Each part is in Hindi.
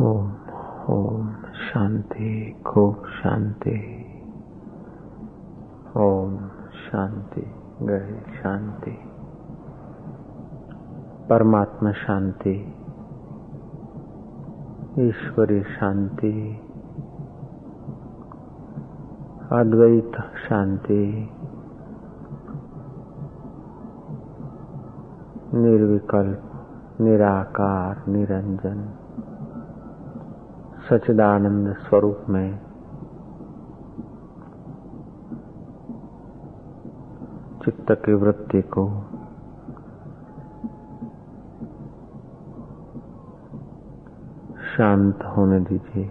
ओम ओम, शांति, खूब शांति। ओम, शांति, गहरी शांति। परमात्मा शांति, ईश्वरी शांति, अद्वैत शांति, निर्विकल्प, निराकार, निरंजन। सचिदानंद स्वरूप में। चित्त की वृत्ति को शांत होने दीजिए।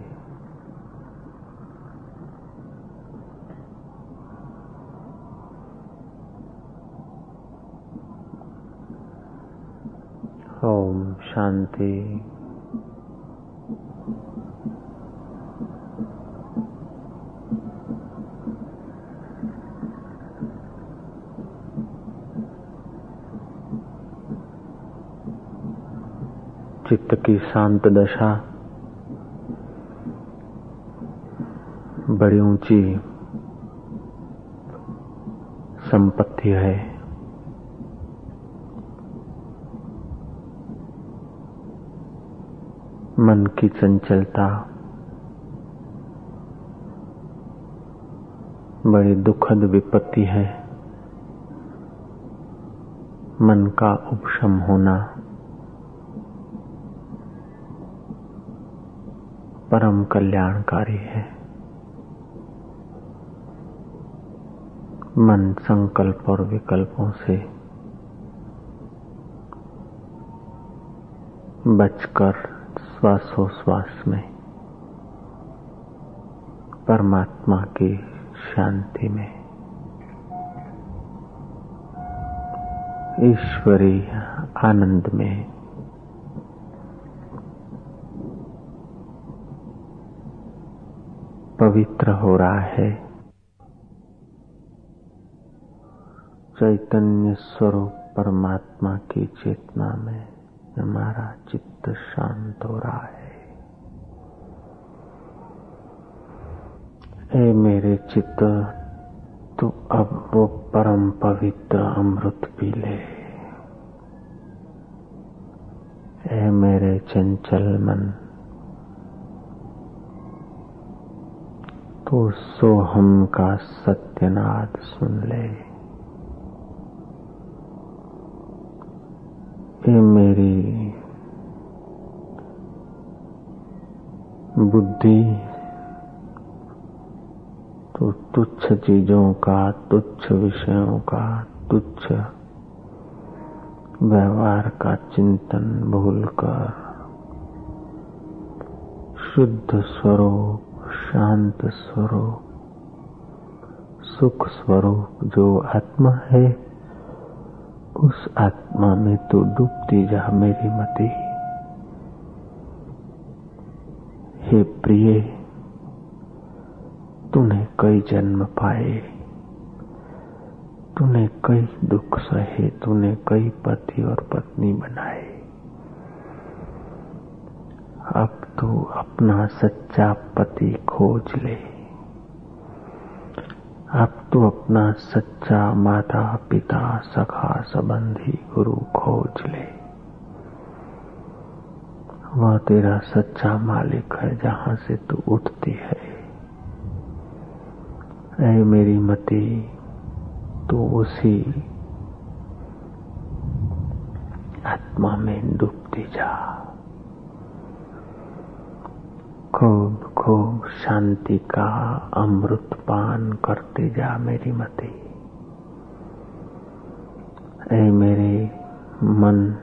ओम शांति चित्त की शांत दशा, बड़ी ऊँची संपत्ति है। मन की चंचलता, बड़ी दुखद विपत्ति है। मन का उपशम होना। परम कल्याणकारी है। मन संकल्प और विकल्पों से बचकर श्वासोश्वास में परमात्मा की शांति में ईश्वरी आनंद में पवित्र हो रहा है। चैतन्य स्वरूप परमात्मा की चेतना में हमारा चित्त शांत हो रहा है। ए मेरे चित्त, तू अब वो परम पवित्र अमृत पी ले। ए मेरे चंचल मन तो सोहम का सत्यनाद सुन ले। ये मेरी बुद्धि तो तुच्छ चीज़ों का, तुच्छ विषयों का, तुच्छ व्यवहार का चिंतन भूलकर शुद्ध स्वरूप शांत स्वरूप, सुख स्वरूप जो आत्मा है, उस आत्मा में तो डूबती जा मेरी मति। हे प्रिय, तूने कई जन्म पाए, तूने कई दुख सहे, तूने कई पति और पत्नी बनाए अब तू अपना सच्चा पति खोज ले। अब तू अपना सच्चा माता पिता सखा संबंधी गुरु खोज ले। वह तेरा सच्चा मालिक है जहाँ से तू उठती है। ऐ मेरी मती, तू उसी आत्मा में डूबती जा। खूब खूब शांति का अमृत पान करते जा मेरी मती। ऐ मेरे मन,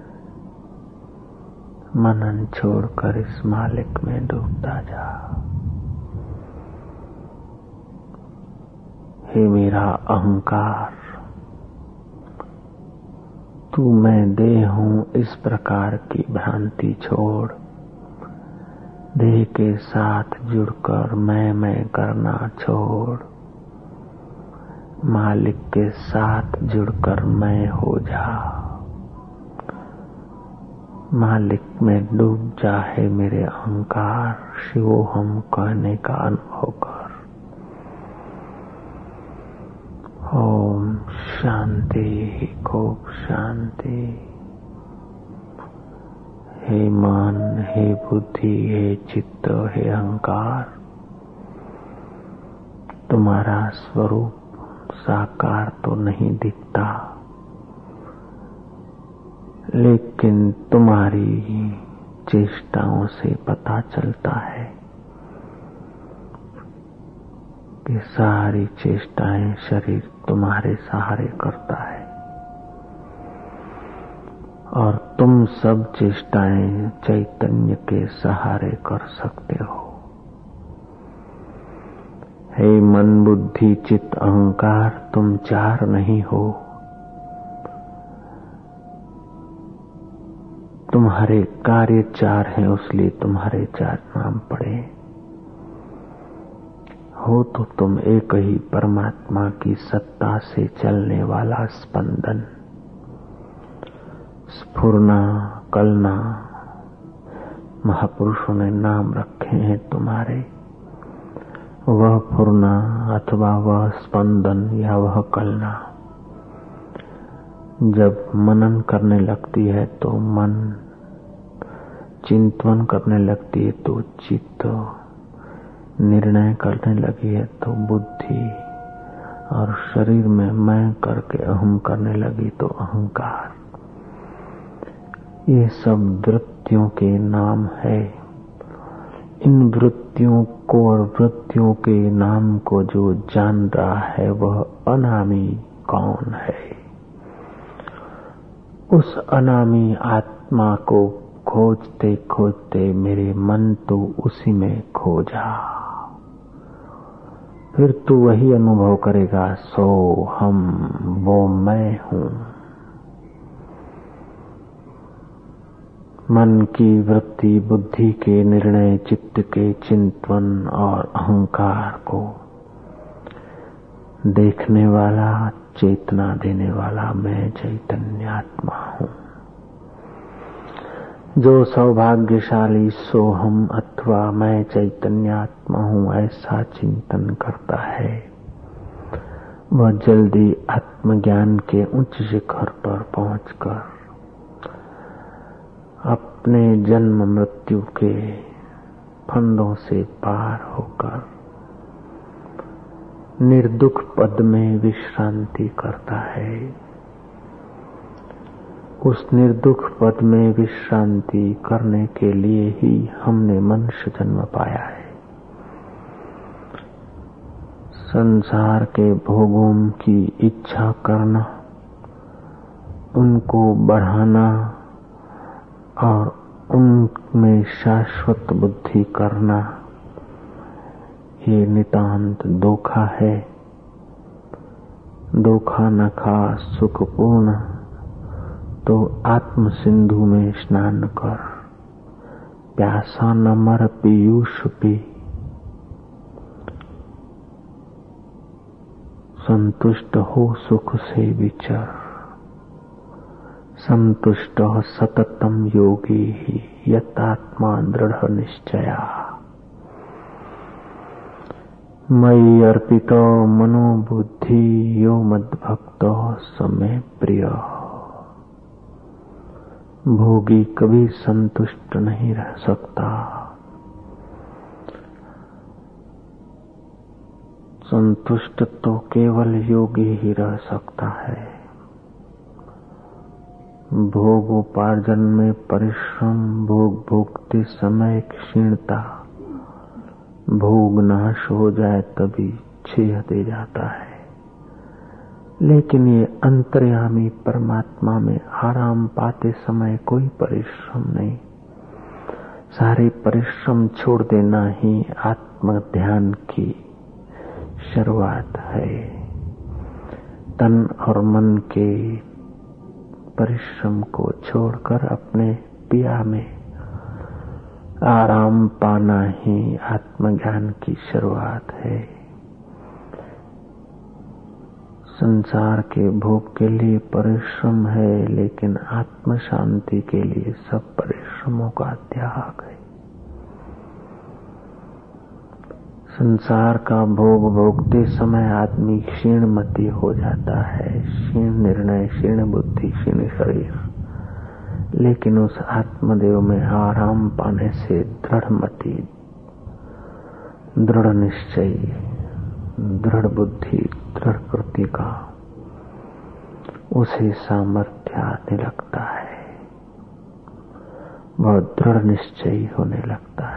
मनन छोड़कर इस मालिक में डूबता जा। हे मेरा अहंकार, तू मैं देह हूँ इस प्रकार की भ्रांति छोड़। देह के साथ जुड़कर मैं मैं करना छोड़। मालिक के साथ जुड़कर मैं हो जा। मालिक में डूब जा है मेरे अहंकार, शिवो हम कहने का अनुभव कर। ओम शांति, खूब शांति। हे मन, हे बुद्धि, हे चित्त, हे अहंकार, तुम्हारा स्वरूप साकार तो नहीं दिखता, लेकिन तुम्हारी चेष्टाओं से पता चलता है कि सारी चेष्टाएँ शरीर तुम्हारे सहारे करता है। और तुम सब चेष्टाएँ चैतन्य के सहारे कर सकते हो। हे मन बुद्धि चित्त अहंकार, तुम चार नहीं हो। तुम्हारे कार्य चार हैं, उसलिए तुम्हारे चार नाम पड़े। हो तो तुम एक ही परमात्मा की सत्ता से चलने वाला स्पंदन। स्फुरना, कलना, महापुरुषों ने नाम रखे हैं तुम्हारे। वह फुरना अथवा वह स्पंदन या वह कलना। जब मनन करने लगती है तो मन, चिंतन करने लगती है तो चित्त, निर्णय करने लगी है तो बुद्धि, और शरीर में मैं करके अहम करने लगी तो अहंकार। ये सब वृत्तियों के नाम है। इन वृत्तियों को और वृत्तियों के नाम को जो जान रहा है, वह अनामी कौन है? उस अनामी आत्मा को खोजते खोजते मेरे मन तो उसी में खो जा फिर तू वही अनुभव करेगा, सो हम, वो मैं हूँ। मन की वृत्ति, बुद्धि के निर्णय, चित्त के चिंतन और अहंकार को देखने वाला, चेतना देने वाला मैं चैतन्य आत्मा हूँ। जो सौभाग्यशाली, सोहम अथवा मैं चैतन्य आत्मा हूँ, ऐसा चिंतन करता है। वह जल्दी आत्मज्ञान के उच्च शिखर पर पहुंचकर अपने जन्म मृत्यु के फंदों से पार होकर निर्दुख पद में विश्रांति करता है। उस निर्दुख पद में विश्रांति करने के लिए ही हमने मनुष्य जन्म पाया है। संसार के भोगों की इच्छा करना, उनको बढ़ाना और उनमें शाश्वत बुद्धि करना ये नितांत धोखा है। धोखा न खा, सुखपूर्ण तो आत्म सिंधु में स्नान कर। प्यासा न मर, पीयूष पी। संतुष्ट हो, सुख से विचर। संतुष्ट सततम योगी ही यतात्मा दृढ़ निश्चया। मयि अर्पित मनोबुद्धि यो मद्भक्त समय प्रिय। भोगी कभी संतुष्ट नहीं रह सकता। संतुष्ट तो केवल योगी ही रह सकता है। भोग उपार्जन में परिश्रम, भोग भोगते समय क्षीणता। भोग नाश हो जाए तभी छेह दे जाता है। लेकिन ये अंतर्यामी परमात्मा में आराम पाते समय कोई परिश्रम नहीं। सारे परिश्रम छोड़ देना ही आत्म ध्यान की शुरुआत है। तन और मन के परिश्रम को छोड़कर अपने पिया में आराम पाना ही आत्मज्ञान की शुरुआत है। संसार के भोग के लिए परिश्रम है, लेकिन आत्म शांति के लिए सब परिश्रमों का त्याग है। संसार का भोग भोगते समय आदमी क्षीणमती हो जाता है। क्षीण निर्णय, क्षीण बुद्धि, क्षीण शरीर। लेकिन उस आत्मदेव में आराम पाने से दृढ़ मति दृढ़ निश्चय, दृढ़ बुद्धि, दृढ़ कृति का उसे सामर्थ्य आने लगता है। वह दृढ़ निश्चयी होने लगता है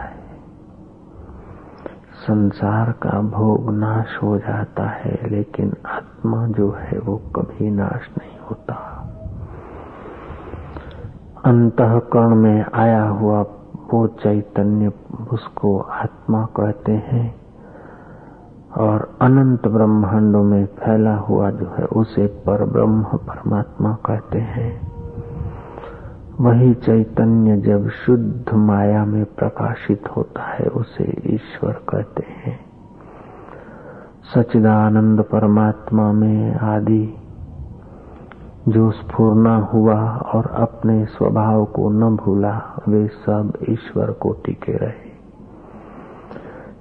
संसार का भोग नाश हो जाता है, लेकिन आत्मा जो है वो कभी नाश नहीं होता। अंतकरण में आया हुआ वो चैतन्य उसको आत्मा कहते हैं और अनंत ब्रह्मांडों में फैला हुआ जो है उसे पर ब्रह्म परमात्मा कहते हैं। वही चैतन्य जब शुद्ध माया में प्रकाशित होता है, उसे ईश्वर कहते हैं। सचिदानंद परमात्मा में आदि, जो स्फूर्णा हुआ और अपने स्वभाव को न भूला, वे सब ईश्वर को टिके रहे।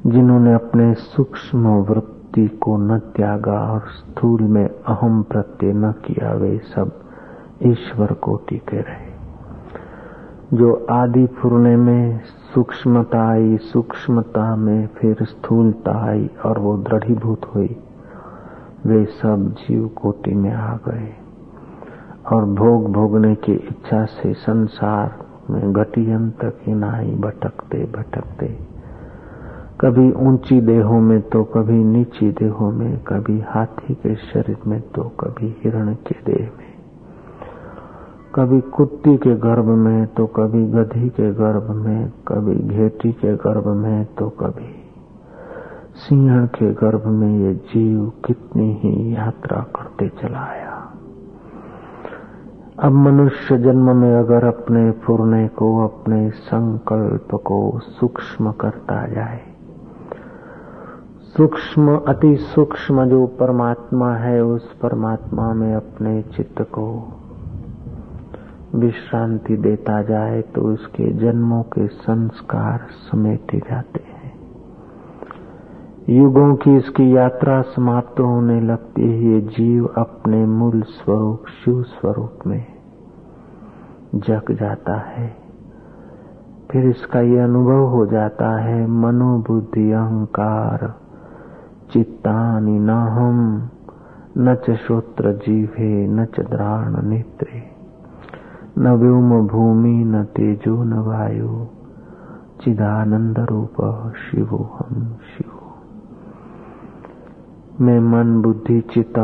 जिन्होंने अपने सूक्ष्म वृत्ति को न त्यागा और स्थूल में अहम प्रत्यय न किया, वे सब ईश्वर को टिके रहे। जो आदि फुरने में सूक्ष्मता आई, सूक्ष्मता में फिर स्थूलता आई और वो दृढ़ीभूत हुई, वे सब जीव कोटि में आ गए। और भोग भोगने की इच्छा से संसार में घटियन तक ही नाई भटकते भटकते। कभी ऊँची देहों में तो कभी नीची देहों में, कभी हाथी के शरीर में तो कभी हिरण के देह में। कभी कुत्ती के गर्भ में तो कभी गधी के गर्भ में, कभी घेटी के गर्भ में तो कभी सिंहण के गर्भ में ये जीव कितनी ही यात्रा करते चला आया। अब मनुष्य जन्म में अगर अपने फुरने को, अपने संकल्प को सूक्ष्म करता जाए, सूक्ष्म, अति सूक्ष्म जो परमात्मा है, उस परमात्मा में अपने चित्त को विश्रांति देता जाए तो उसके जन्मों के संस्कार समेटे जाते हैं। युगों की इसकी यात्रा समाप्त होने लगती है। ये जीव अपने मूल स्वरूप, शिव स्वरूप में जग जाता है। फिर इसका ये अनुभव हो जाता है, मनोबुद्धि अहंकार, चित्तानि नाहम न च श्रोत्र जीवे, न च द्राण नेत्रे। न व्योम भूमि न तेजो, न वायु। चिदानंद रूप शिवो हम शिव। मैं मन बुद्धि चित्त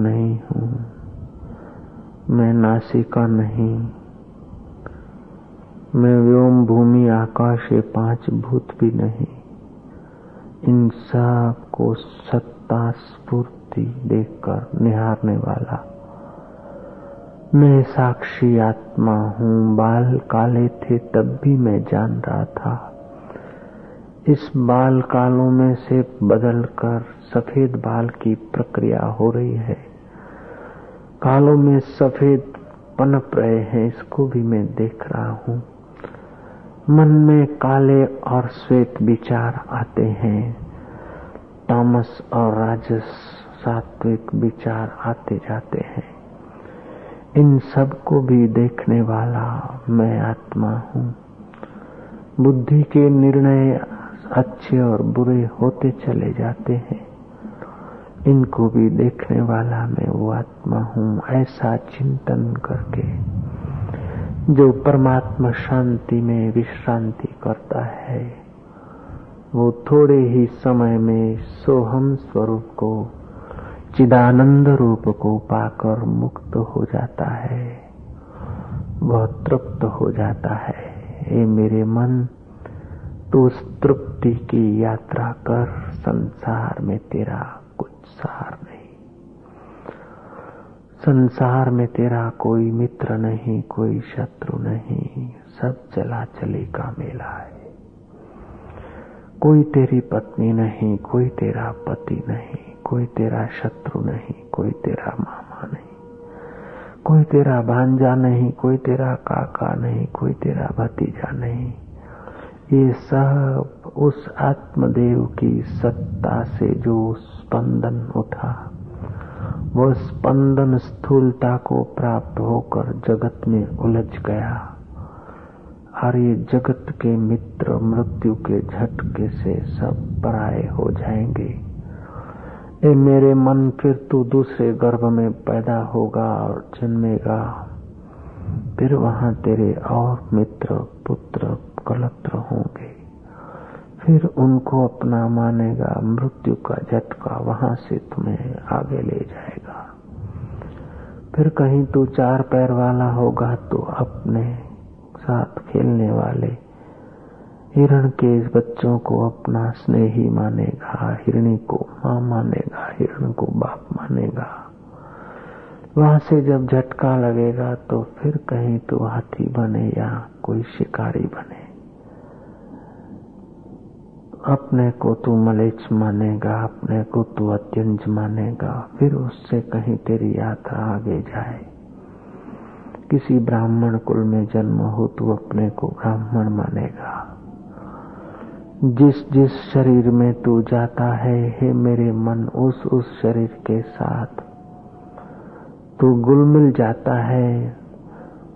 नहीं हूँ। मैं नासिका नहीं। मैं व्योम भूमि आकाश ये पाँच भूत भी नहीं। इन सबको सत्ता स्फूर्ति देखकर निहारने वाला मैं साक्षी आत्मा हूँ। बाल काले थे तब भी मैं जान रहा था। इस बाल कालों में से बदलकर सफ़ेद बाल की प्रक्रिया हो रही है। कालों में सफ़ेद पनप रहे हैं, इसको भी मैं देख रहा हूँ। मन में काले और श्वेत विचार आते हैं। तामस और राजस सात्विक विचार आते जाते हैं। इन सबको भी देखने वाला मैं आत्मा हूँ। बुद्धि के निर्णय अच्छे और बुरे होते चले जाते हैं। इनको भी देखने वाला मैं वो आत्मा हूँ, ऐसा चिंतन करके। जो परमात्मा शांति में विश्रांति करता है, वो थोड़े ही समय में सोहम स्वरूप को चिदानंद रूप को पाकर मुक्त हो जाता है। वह तृप्त हो जाता है। हे मेरे मन तो उस तृप्ति की यात्रा कर। संसार में तेरा कुछ सार नहीं। संसार में तेरा कोई मित्र नहीं, कोई शत्रु नहीं। सब चला चले का मेला है। कोई तेरी पत्नी नहीं, कोई तेरा पति नहीं। कोई तेरा शत्रु नहीं, कोई तेरा मामा नहीं, कोई तेरा भांजा नहीं, कोई तेरा काका नहीं, कोई तेरा भतीजा नहीं। ये सब उस आत्मदेव की सत्ता से जो स्पंदन उठा, वो स्पंदन स्थूलता को प्राप्त होकर जगत में उलझ गया। और ये जगत के मित्र मृत्यु के झटके से सब पराये हो जाएँगे। ए मेरे मन फिर तू दूसरे गर्भ में पैदा होगा और जन्मेगा। फिर वहाँ तेरे और मित्र, पुत्र, कलत्र होंगे। फिर उनको अपना मानेगा, मृत्यु का झटका वहाँ से तुम्हें आगे ले जाएगा। फिर कहीं तू चार पैर वाला होगा तो अपने साथ खेलने वाले हिरण के बच्चों को अपना स्नेही मानेगा, हिरणी को माँ मानेगा, हिरण को बाप मानेगा। वहाँ से जब झटका लगेगा तो फिर कहीं तो हाथी बने या कोई शिकारी बने। अपने को तू मलेच मानेगा, अपने को तू अत्यंज मानेगा, फिर उससे कहीं तेरी यात्रा आगे जाए। किसी ब्राह्मण कुल में जन्म हो, तू अपने को ब्राह्मण मानेगा। जिस जिस शरीर में तू जाता है, हे मेरे मन, उस उस शरीर के साथ। तू गुल मिल जाता है,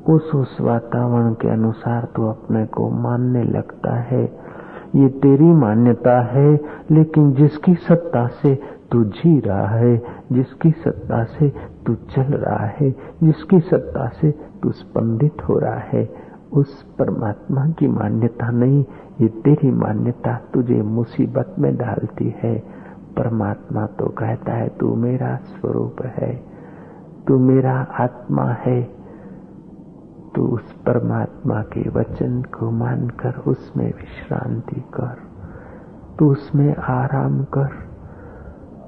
उस उस वातावरण के अनुसार तू अपने को मानने लगता है। ये तेरी मान्यता है, लेकिन जिसकी सत्ता से तू जी रहा है, जिसकी सत्ता से तू चल रहा है, जिसकी सत्ता से तू स्पंदित हो रहा है, उस परमात्मा की मान्यता नहीं ये तेरी मान्यता तुझे मुसीबत में डालती है। परमात्मा तो कहता है, तू मेरा स्वरूप है, तू मेरा आत्मा है। तू उस परमात्मा के वचन को मानकर उसमें विश्रांति कर, तू उसमें आराम कर।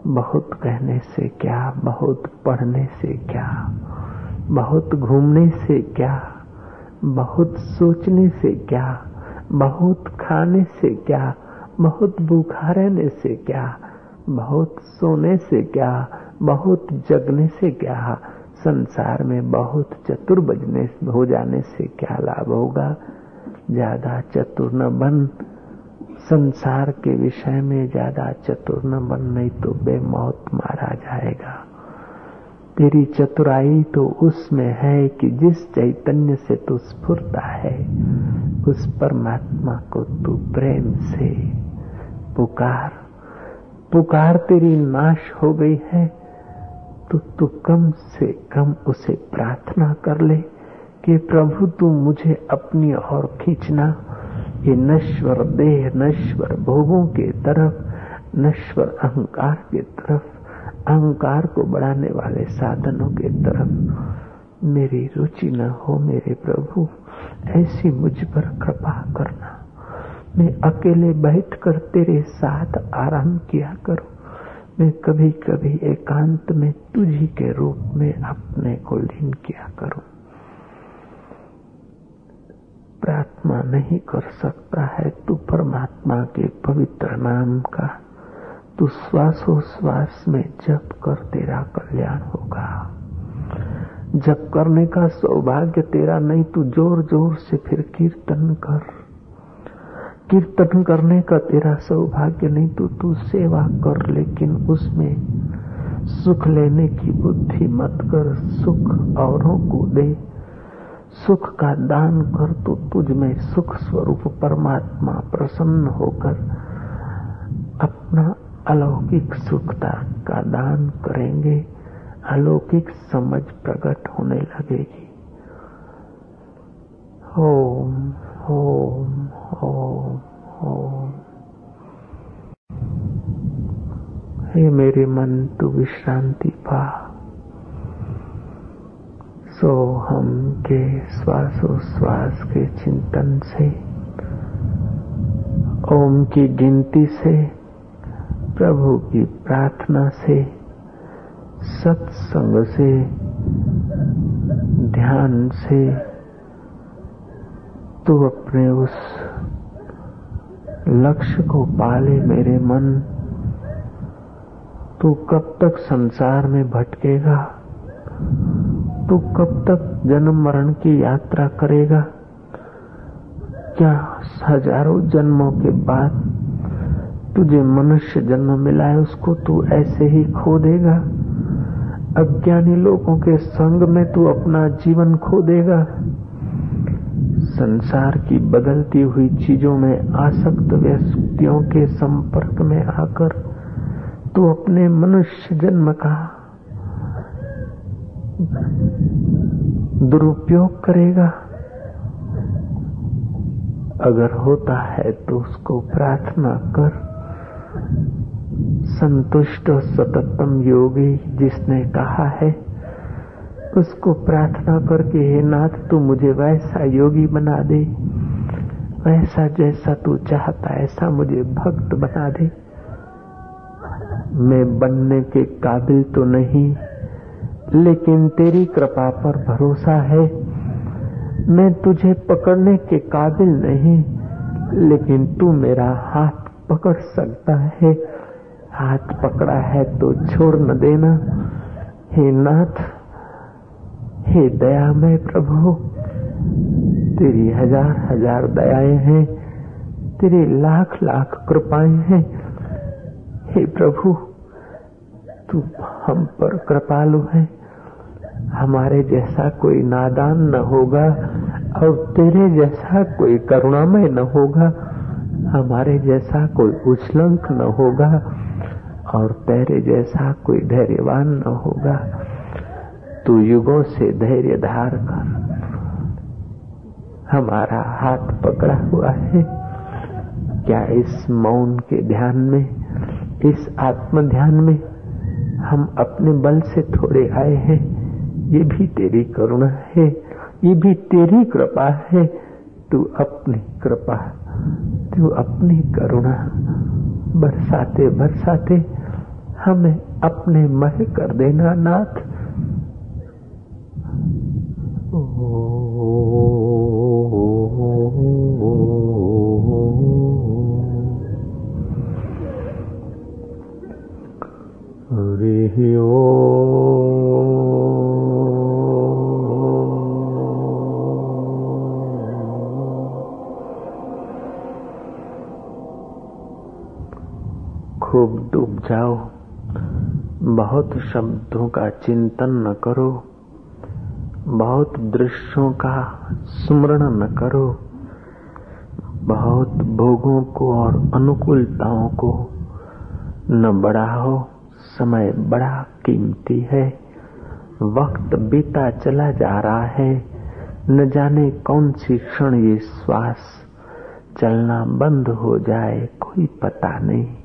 बहुत कहने से क्या, बहुत पढ़ने से क्या, बहुत घूमने से क्या, बहुत सोचने से क्या बहुत खाने से क्या, बहुत भूखा रहने से क्या, बहुत सोने से क्या, बहुत जगने से क्या, संसार में बहुत चतुर बजने हो जाने से क्या लाभ होगा? ज़्यादा चतुर न बन, संसार के विषय में ज़्यादा चतुर न बन, नहीं तो बेमौत मारा जाएगा। तेरी चतुराई तो उसमें है कि जिस चैतन्य से तू स्फुरता है, उस परमात्मा को तू प्रेम से पुकार। पुकार तेरी नाश हो गई है तो तू कम से कम उसे प्रार्थना कर ले कि प्रभु तू मुझे अपनी ओर खींचना। ये नश्वर देह, नश्वर भोगों के तरफ़, नश्वर अहंकार के तरफ़ अहंकार को बढ़ाने वाले साधनों के तरफ़ मेरी रुचि न हो, मेरे प्रभु, ऐसी मुझ पर कृपा करना। मैं अकेले बैठकर तेरे साथ आराम किया करूँ। मैं कभी कभी एकांत में तुझी के रूप में अपने को लीन किया करूँ। प्रार्थना नहीं कर सकता है तू परमात्मा के पवित्र नाम का। तू श्वासोश्वास में जप कर तेरा कल्याण होगा। जप करने का सौभाग्य तेरा नहीं, तू ज़ोर ज़ोर से फिर कीर्तन कर। कीर्तन करने का तेरा सौभाग्य नहीं तो तू सेवा कर, लेकिन उसमें सुख लेने की बुद्धि मत कर। सुख औरों को दे। सुख का दान कर तो तुझ में सुख स्वरूप परमात्मा प्रसन्न होकर अपना अलौकिक सुखता का दान करेंगे, अलौकिक समझ प्रकट होने लगेगी। ओम ओम ओम ओम। हे मेरे मन, तू विश्रांति पा। सो हम के श्वासोश्वास के चिंतन से, ओम की गिनती से प्रभु की प्रार्थना से, सत्संग से, ध्यान से तू अपने उस लक्ष्य को पाले मेरे मन। तू कब तक संसार में भटकेगा? तू कब तक जन्म मरण की यात्रा करेगा? क्या हज़ारों जन्मों के बाद तुझे मनुष्य जन्म मिला है, उसको तू ऐसे ही खो देगा। अज्ञानी लोगों के संग में तू अपना जीवन खो देगा। संसार की बदलती हुई चीज़ों में आसक्त व्यक्तियों के संपर्क में आकर तू अपने मनुष्य जन्म का दुरुपयोग करेगा। अगर होता है तो उसको प्रार्थना कर। संतुष्ट सततम योगी जिसने कहा है, उसको प्रार्थना करके हे नाथ, तू मुझे वैसा योगी बना दे, वैसा जैसा तू चाहता, ऐसा मुझे भक्त बना दे। मैं बनने के काबिल तो नहीं, लेकिन तेरी कृपा पर भरोसा है। मैं तुझे पकड़ने के काबिल नहीं, लेकिन तू मेरा हाथ पकड़ सकता है। हाथ पकड़ा है तो छोड़ न देना। हे नाथ, हे दयामय प्रभु, तेरी हज़ार हज़ार दयाएँ हैं, तेरी लाख लाख कृपाएँ हैं। हे प्रभु, तू हम पर कृपालु है। हमारे जैसा कोई नादान न होगा और तेरे जैसा कोई करुणामय न होगा। हमारे जैसा कोई उछलंक न होगा। और तेरे जैसा कोई धैर्यवान न होगा, तू युगों से धैर्य धार कर। हमारा हाथ पकड़ा हुआ है। क्या इस मौन के ध्यान में, इस आत्म ध्यान में हम अपने बल से थोड़े आए हैं? ये भी तेरी करुणा है, ये भी तेरी कृपा है। तू अपनी कृपा, तू अपनी करुणा बरसाते बरसाते हमें अपने मह कर देना नाथ। खूब डूब जाओ। बहुत शब्दों का चिंतन न करो, बहुत दृश्यों का स्मरण न करो, बहुत भोगों को और अनुकूलताओं को न बढ़ाओ। समय बड़ा कीमती है, वक्त बीता चला जा रहा है, न जाने कौन सी क्षण ये श्वास चलना बंद हो जाए, कोई पता नहीं।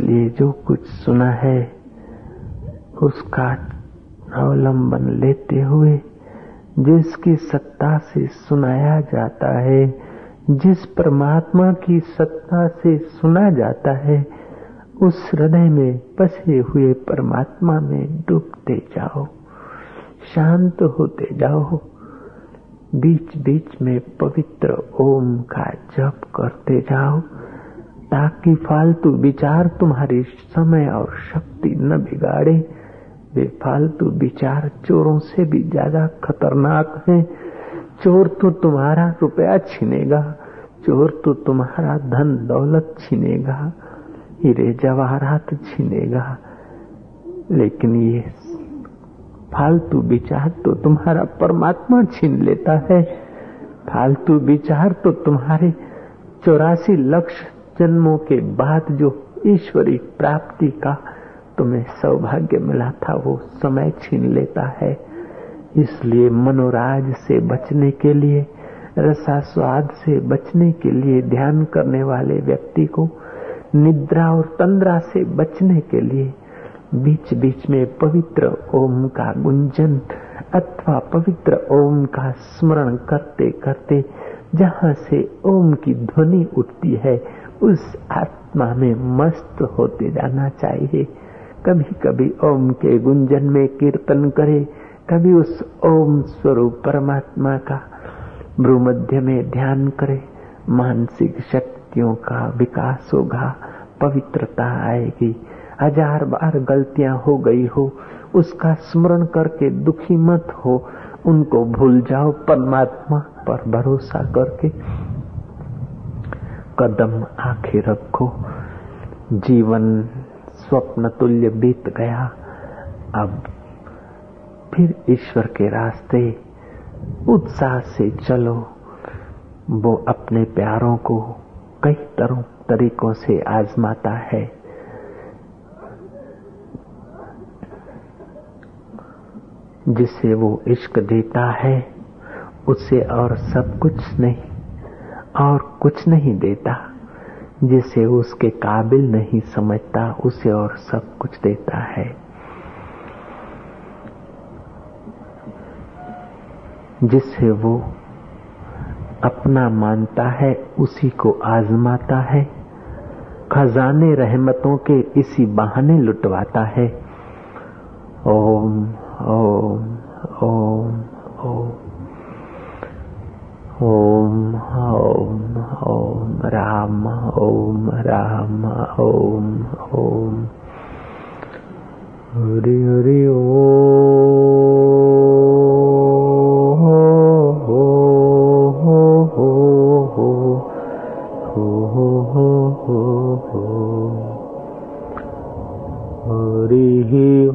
इसलिए जो कुछ सुना है, उसका अवलंबन लेते हुए जिसकी सत्ता से सुनाया जाता है, जिस परमात्मा की सत्ता से सुना जाता है, उस हृदय में बसे हुए परमात्मा में डूबते जाओ, शांत होते जाओ। बीच बीच में पवित्र ओम का जप करते जाओ। ताकि फालतू विचार तुम्हारी समय और शक्ति न बिगाड़े। वे फालतू विचार चोरों से भी ज़्यादा खतरनाक है। चोर तो तुम्हारा रुपया छीनेगा, चोर तो तुम्हारा धन दौलत छीनेगा, हीरे जवाहरात छीनेगा। लेकिन ये फालतू विचार तो तुम्हारा परमात्मा छीन लेता है। फालतू विचार तो तुम्हारे चौरासी लक्ष्य जन्मों के बाद जो ईश्वरी प्राप्ति का तुम्हें सौभाग्य मिला था, वो समय छीन लेता है। इसलिए मनोराज से बचने के लिए रसा स्वाद से बचने के लिए, ध्यान करने वाले व्यक्ति को, निद्रा और तंद्रा से बचने के लिए बीच बीच में पवित्र ओम का गुंजन अथवा पवित्र ओम का स्मरण करते करते जहाँ से ओम की ध्वनि उठती है उस आत्मा में मस्त होते जाना चाहिए। कभी कभी ओम के गुंजन में कीर्तन करे, कभी उस ओम स्वरूप परमात्मा का भ्रूमध्य में ध्यान करे। मानसिक शक्तियों का विकास होगा, पवित्रता आएगी। हज़ार बार गलतियाँ हो गई हो, उसका स्मरण करके दुखी मत हो, उनको भूल जाओ परमात्मा पर भरोसा करके। कदम आखे रखो। जीवन स्वप्न तुल्य बीत गया। अब फिर ईश्वर के रास्ते उत्साह से चलो। वो अपने प्यारों को कई तरह तरीकों से आजमाता है। जिसे वो इश्क देता है, उसे और सब कुछ नहीं। और कुछ नहीं देता। जिसे उसके काबिल नहीं समझता, उसे और सब कुछ देता है। जिसे वो अपना मानता है, उसी को आजमाता है। खजाने रहमतों के इसी बहाने लुटवाता है। ओम ओम ओम ओम। ओम ओम ओम राम ओम राम ओम ओम हरि हरि ओम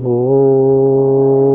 परमात्मा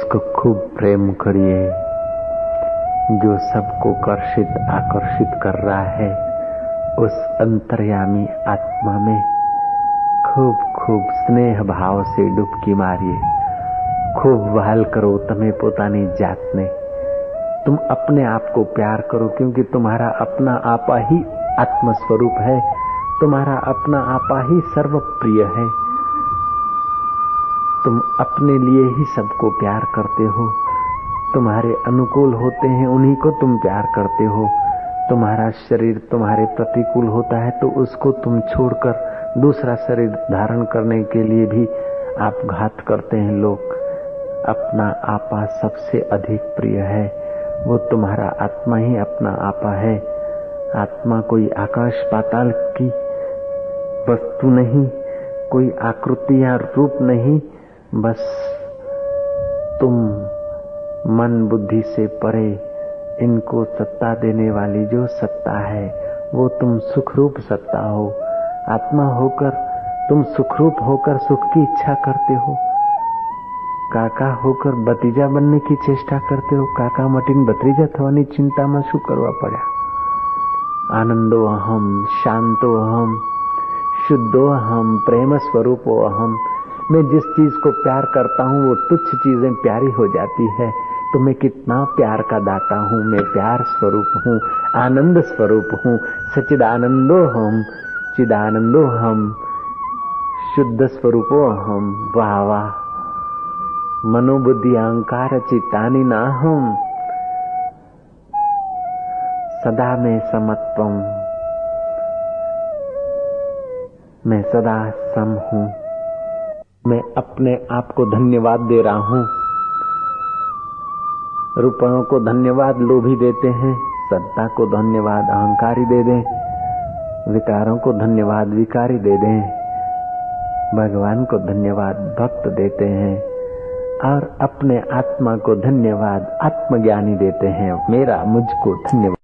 उसको खूब प्रेम करिए जो सबको कर्षित आकर्षित कर रहा है उस अंतर्यामी आत्मा में खूब खूब स्नेह भाव से डुबकी मारिए खूब वहाल करो तमें પોતાની જાતને तुम अपने आप को प्यार करो क्योंकि तुम्हारा अपना आपा ही आत्म स्वरूप है तुम्हारा अपना आपा ही सर्व प्रिय है तुम अपने लिए ही सबको प्यार करते हो। तुम्हारे अनुकूल होते हैं, उन्हीं को तुम प्यार करते हो। तुम्हारा शरीर तुम्हारे प्रतिकूल होता है तो उसको तुम छोड़कर दूसरा शरीर धारण करने के लिए भी आप घात करते हैं लोग। अपना आपा सबसे अधिक प्रिय है। वो तुम्हारा आत्मा ही अपना आपा है। आत्मा कोई आकाश पाताल की वस्तु नहीं, कोई आकृति या रूप नहीं। बस तुम मन बुद्धि से परे इनको सत्ता देने वाली जो सत्ता है वो तुम सुखरूप सत्ता हो आत्मा होकर तुम सुखरूप होकर सुख की इच्छा करते हो કાકા હોકર ભતીજા બનને की चेष्टा करते हो કાકા મટીને ભત્રીજા થવાની ચિંતામાં શું કરવા પડ્યા આનંદો અહમ શાંતો અહમ શુદ્ધો અહમ પ્રેમ સ્વરૂપો અહમ मैं जिस चीज़ को प्यार करता हूँ, वो तुच्छ चीज़ें प्यारी हो जाती है। तो मैं कितना प्यार का दाता हूँ, मैं प्यार स्वरूप हूँ, आनंद स्वरूप हूँ सचिदानंदो हम, चिदानंदो हम, शुद्ध स्वरूपो हम, वाह वाह। मनोबुद्धि अहंकार चितानी ना हम सदा में समत्व। मैं सदा सम हूँ। मैं अपने आप को धन्यवाद दे रहा हूँ। रुपयों को धन्यवाद लोभी देते हैं, सत्ता को धन्यवाद अहंकारी दे दें, विकारों को धन्यवाद विकारी दे दें, भगवान को धन्यवाद भक्त देते हैं, और अपने आत्मा को धन्यवाद आत्मज्ञानी देते हैं। मेरा मुझको धन्यवाद।